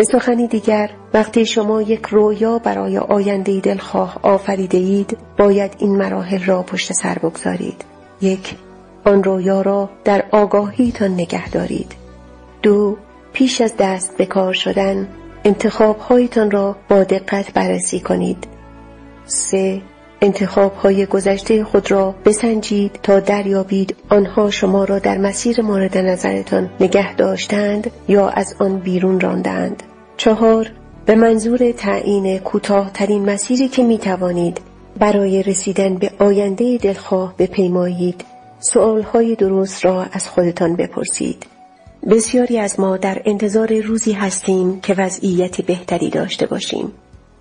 به سخنی دیگر وقتی شما یک رویا برای آینده دلخواه آفریده اید باید این مراحل را پشت سر بگذارید. یک آن رویا را در آگاهیتان نگه دارید. دو پیش از دست به کار شدن انتخابهایتان را با دقت بررسی کنید. سه انتخاب های گذشته خود را بسنجید تا دریابید آنها شما را در مسیر مورد نظرتان نگه داشتند یا از آن بیرون راندند. چهار به منظور تعیین کوتاهترین مسیری که می توانید برای رسیدن به آینده دلخواه بپیمایید های درست را از خودتان بپرسید. بسیاری از ما در انتظار روزی هستیم که وضعیت بهتری داشته باشیم.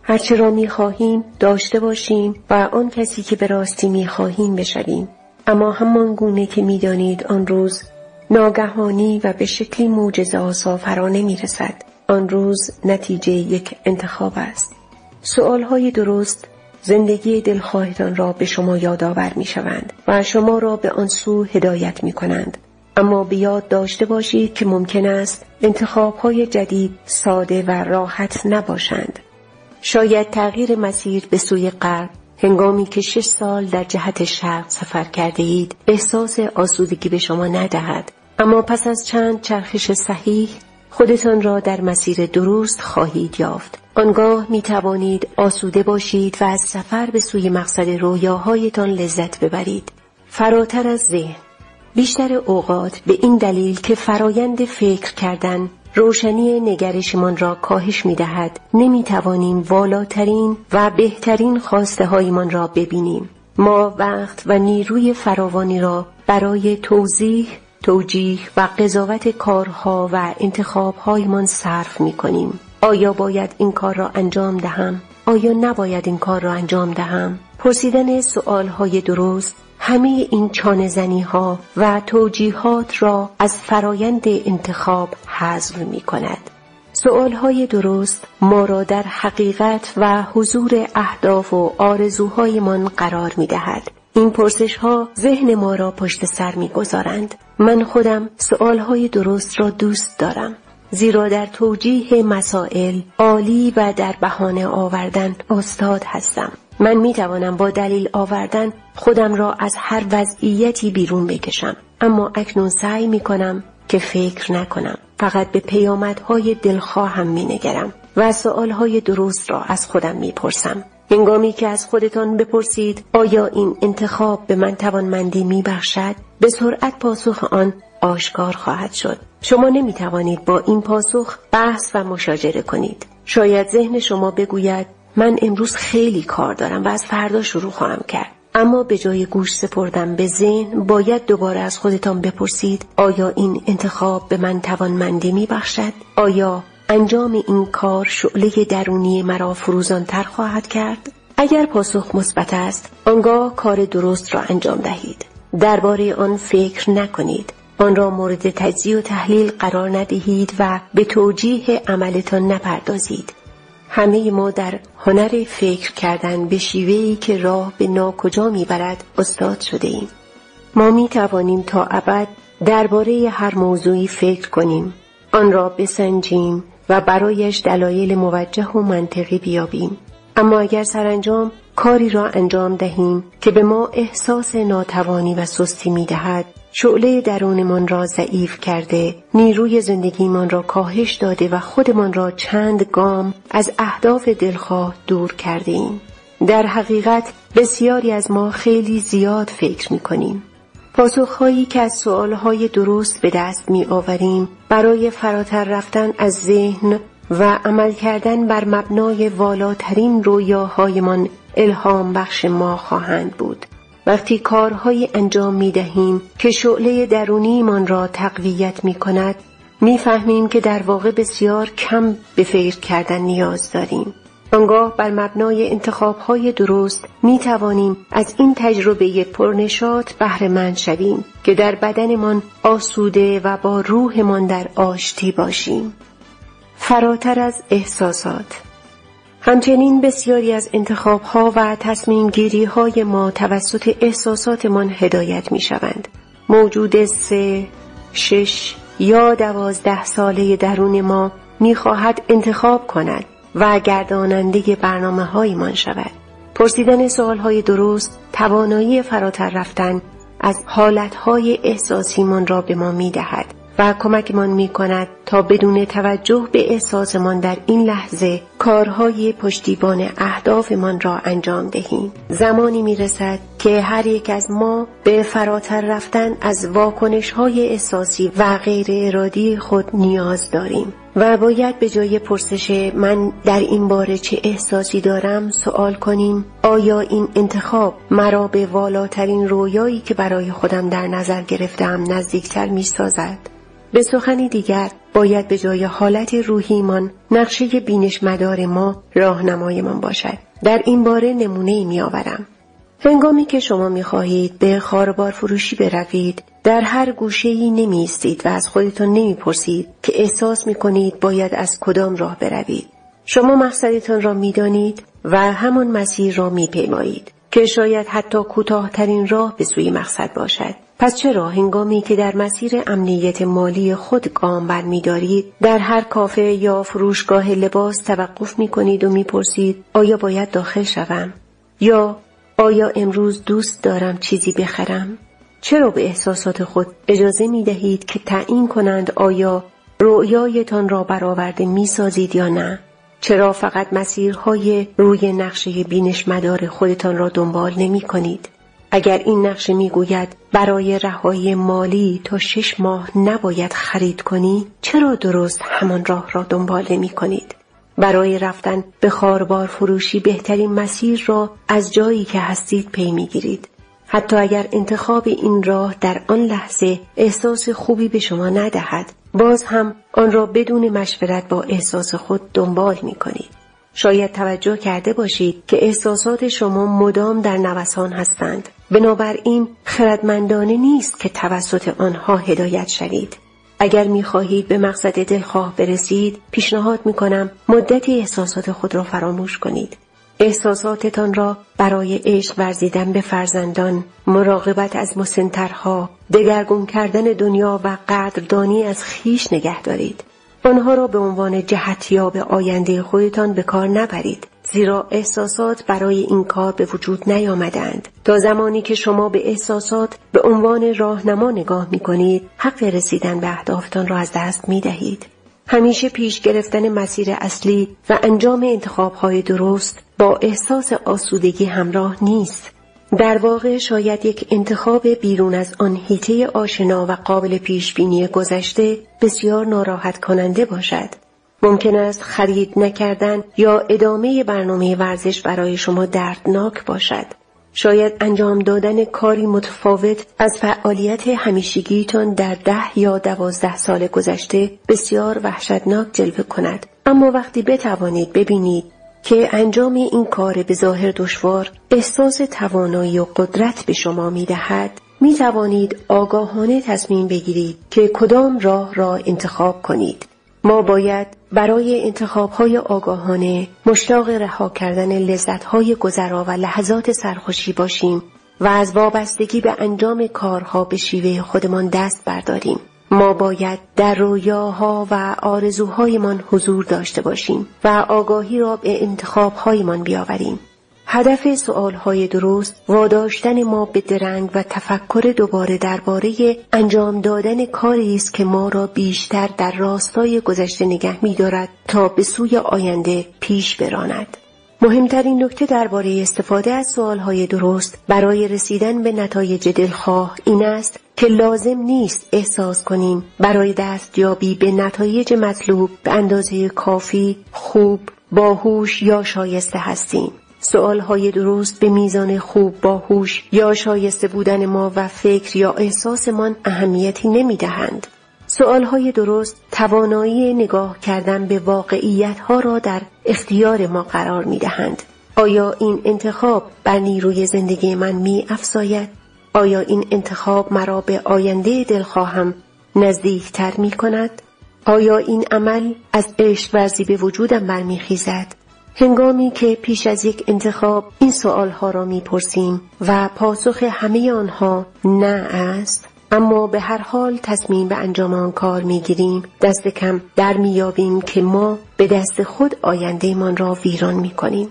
هرچه را می خواهیم داشته باشیم و آن کسی که به راستی می خواهیم بشویم. اما همان گونه که می دانید آن روز ناگهانی و به شکلی موجزه آسافرانه می رسد. آن روز نتیجه یک انتخاب است. های درست زندگی دلخواهتان را به شما یادآور می شوند و شما را به آن سو هدایت می کنند. اما به یاد داشته باشید که ممکن است انتخاب های جدید ساده و راحت نباشند. شاید تغییر مسیر به سوی غرب هنگامی که شش سال در جهت شرق سفر کرده اید احساس آسودگی به شما ندهد اما پس از چند چرخش صحیح خودتان را در مسیر درست خواهید یافت. آنگاه می توانید آسوده باشید و از سفر به سوی مقصد رویاهایتان لذت ببرید. فراتر از ذهن. بیشتر اوقات به این دلیل که فرایند فکر کردن روشنی نگرشمان را کاهش می دهد نمی توانیم والاترین و بهترین خواسته هایمان را ببینیم. ما وقت و نیروی فراوانی را برای توضیح توجیه و قضاوت کارها و انتخابهایمان صرف می کنیم آیا باید این کار را انجام دهم؟ آیا نباید این کار را انجام دهم؟ پرسیدن های درست همه این چانه ها و توجیهات را از فرایند انتخاب حذف می کند. سؤال های درست ما را در حقیقت و حضور اهداف و آرزوهایمان قرار می دهد. این پرسش ها ذهن ما را پشت سر می گذارند. من خودم سؤال های درست را دوست دارم. زیرا در توجیه مسائل عالی و در بهانه آوردن استاد هستم. من می توانم با دلیل آوردن خودم را از هر وضعیتی بیرون بکشم اما اکنون سعی می کنم که فکر نکنم فقط به پیامدهای دلخواهم می نگرم و سؤالهای درست را از خودم می پرسم هنگامی که از خودتان بپرسید آیا این انتخاب به من توانمندی می بخشد؟ به سرعت پاسخ آن آشکار خواهد شد شما نمی توانید با این پاسخ بحث و مشاجره کنید شاید ذهن شما بگوید من امروز خیلی کار دارم و از فردا شروع خواهم کرد اما به جای گوش سپردن به ذهن باید دوباره از خودتان بپرسید آیا این انتخاب به من توانمندی می بخشد؟ آیا انجام این کار شعله درونی مرا فروزانتر خواهد کرد؟ اگر پاسخ مثبت است آنگاه کار درست را انجام دهید درباره آن فکر نکنید آن را مورد تجزیه و تحلیل قرار ندهید و به توجیه عملتان نپردازید همه ما در هنر فکر کردن به شیوهی که راه به ناکجا می‌برد استاد شده ایم. ما می توانیم تا ابد درباره هر موضوعی فکر کنیم آن را بسنجیم و برایش دلایل موجه و منطقی بیابیم اما اگر سرانجام کاری را انجام دهیم که به ما احساس ناتوانی و سستی می دهد شعله درونمان را ضعیف کرده نیروی زندگیمان را کاهش داده و خودمان را چند گام از اهداف دلخواه دور کرده ایم. در حقیقت بسیاری از ما خیلی زیاد فکر می کنیم. پاسخهایی که از سؤالهای درست به دست می آوریم برای فراتر رفتن از ذهن و عمل کردن بر مبنای والاترین رویاهایمان الهام بخش ما خواهند بود. وقتی کارهایی انجام می دهیم که شعله درونیمان را تقویت می کند می فهمیم که در واقع بسیار کم به فکر کردن نیاز داریم. آنگاه بر مبنای انتخابهای درست می توانیم از این تجربه پرنشات بهره مند شویم که در بدنمان آسوده و با روحمان در آشتی باشیم. فراتر از احساسات همچنین بسیاری از انتخابها و تصمیم گیری های ما توسط احساساتمان هدایت می شوند. موجود سه، شش یا دوازده ساله درون ما می‌خواهد انتخاب کند و گرداننده برنامه هایمان شود. پرسیدن سوال های درست توانایی فراتر رفتن از حالتهای احساسیمان را به ما می دهد و کمکمان می کند تا بدون توجه به احساسمان در این لحظه کارهای پشتیبان اهدافمان را انجام دهیم. زمانی می رسد که هر یک از ما به فراتر رفتن از واکنش های احساسی و غیر ارادی خود نیاز داریم. و باید به جای پرسش من در این باره چه احساسی دارم سوال کنیم آیا این انتخاب مرا به والاترین رویایی که برای خودم در نظر گرفتم نزدیکتر می سازد؟ به سخنی دیگر باید به جای حالت روحیمان نقشه بینش مدار ما راهنمایمان باشد در این باره نمونه ای می آورم. هنگامی که شما می خواهید به خاربار فروشی بروید در هر گوشه ای نمی و از خودتان نمی پرسید که احساس می کنید باید از کدام راه بروید. شما مقصدتان را می دانید و همان مسیر را می پیمایید که شاید حتی کوتاهترین راه به سوی مقصد باشد. پس چرا هنگامی که در مسیر امنیت مالی خود گام برمیدارید در هر کافه یا فروشگاه لباس توقف می کنید و می پرسید آیا باید داخل شوم؟ یا آیا امروز دوست دارم چیزی بخرم؟ چرا به احساسات خود اجازه می دهید که تعیین کنند آیا رؤیایتان را برآورده می سازید یا نه؟ چرا فقط مسیرهای روی نقشه بینش مدار خودتان را دنبال نمی کنید؟ اگر این نقشه می گوید برای رهایی مالی تا شش ماه نباید خرید کنی چرا درست همان راه را دنبال نمی کنید؟ برای رفتن به خاربار فروشی بهترین مسیر را از جایی که هستید پی می گیرید. حتی اگر انتخاب این راه در آن لحظه احساس خوبی به شما ندهد باز هم آن را بدون مشورت با احساس خود دنبال می کنید. شاید توجه کرده باشید که احساسات شما مدام در نوسان هستند. بنابراین خردمندانه نیست که توسط آنها هدایت شوید. اگر می خواهید به مقصد دلخواه برسید پیشنهاد می کنم مدتی احساسات خود را فراموش کنید. احساساتتان را برای عشق ورزیدن به فرزندان، مراقبت از مسنترها، دگرگون کردن دنیا و قدردانی از خیش نگه دارید. آنها را به عنوان جهتیاب آینده خودتان به کار نبرید زیرا احساسات برای این کار به وجود نیامدند تا زمانی که شما به احساسات به عنوان راهنما نگاه می کنید حق رسیدن به اهدافتان را از دست می دهید. همیشه پیش گرفتن مسیر اصلی و انجام انتخاب های درست با احساس آسودگی همراه نیست در واقع شاید یک انتخاب بیرون از آن هیته آشنا و قابل پیش بینی گذشته بسیار ناراحت کننده باشد. ممکن است خرید نکردن یا ادامه برنامه ورزش برای شما دردناک باشد. شاید انجام دادن کاری متفاوت از فعالیت همیشگیتان در ده یا دوازده سال گذشته بسیار وحشتناک جلوه کند. اما وقتی بتوانید ببینید که انجام این کار به ظاهر دشوار احساس توانایی و قدرت به شما می دهد می توانید آگاهانه تصمیم بگیرید که کدام راه را انتخاب کنید. ما باید برای انتخاب های آگاهانه مشتاق رها کردن لذت های گذرا و لحظات سرخوشی باشیم و از وابستگی به انجام کارها به شیوه خودمان دست برداریم. ما باید در رویاها و آرزوهایمان حضور داشته باشیم و آگاهی را به انتخابهایمان بیاوریم. هدف سؤالهای درست واداشتن ما به درنگ و تفکر دوباره درباره انجام دادن کاری است که ما را بیشتر در راستای گذشته نگه می‌دارد تا به سوی آینده پیش براند. مهمترین نکته درباره استفاده از سوالهای درست برای رسیدن به نتایج دلخواه این است که لازم نیست احساس کنیم برای دستیابی به نتایج مطلوب به اندازه کافی، خوب، باهوش یا شایسته هستیم. سوالهای درست به میزان خوب باهوش یا شایسته بودن ما و فکر یا احساسمان اهمیتی نمی دهند. های درست توانایی نگاه کردن به واقعیت ها را در اختیار ما قرار می دهند. آیا این انتخاب بر نیروی زندگی من می افزاید؟ آیا این انتخاب مرا به آینده دلخواهم نزدیکتر می کند؟ آیا این عمل از عشق ورزی به وجودم برمیخیزد؟ هنگامی که پیش از یک انتخاب این سوال ها را می پرسیم و پاسخ همه آنها نه است اما به هر حال تصمیم به انجام آن کار می‌گیریم دست کم در میابیم که ما به دست خود آیندهمان را ویران می‌کنیم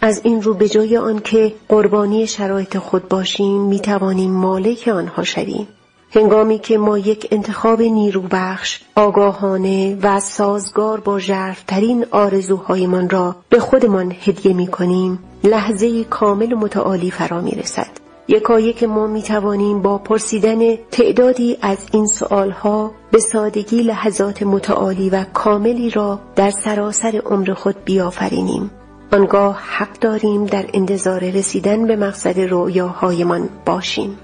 از این رو به جای آنکه قربانی شرایط خود باشیم می توانیم مالک آنها شویم. هنگامی که ما یک انتخاب نیروبخش آگاهانه و سازگار با ژرفترین آرزوهایمان را به خودمان هدیه می کنیم لحظه کامل و متعالی فرا می رسد یکایک ما می توانیم با پرسیدن تعدادی از این سؤالها به سادگی لحظات متعالی و کاملی را در سراسر عمر خود بیافرینیم. آنگاه حق داریم در انتظار رسیدن به مقصد رویاهایمان باشیم.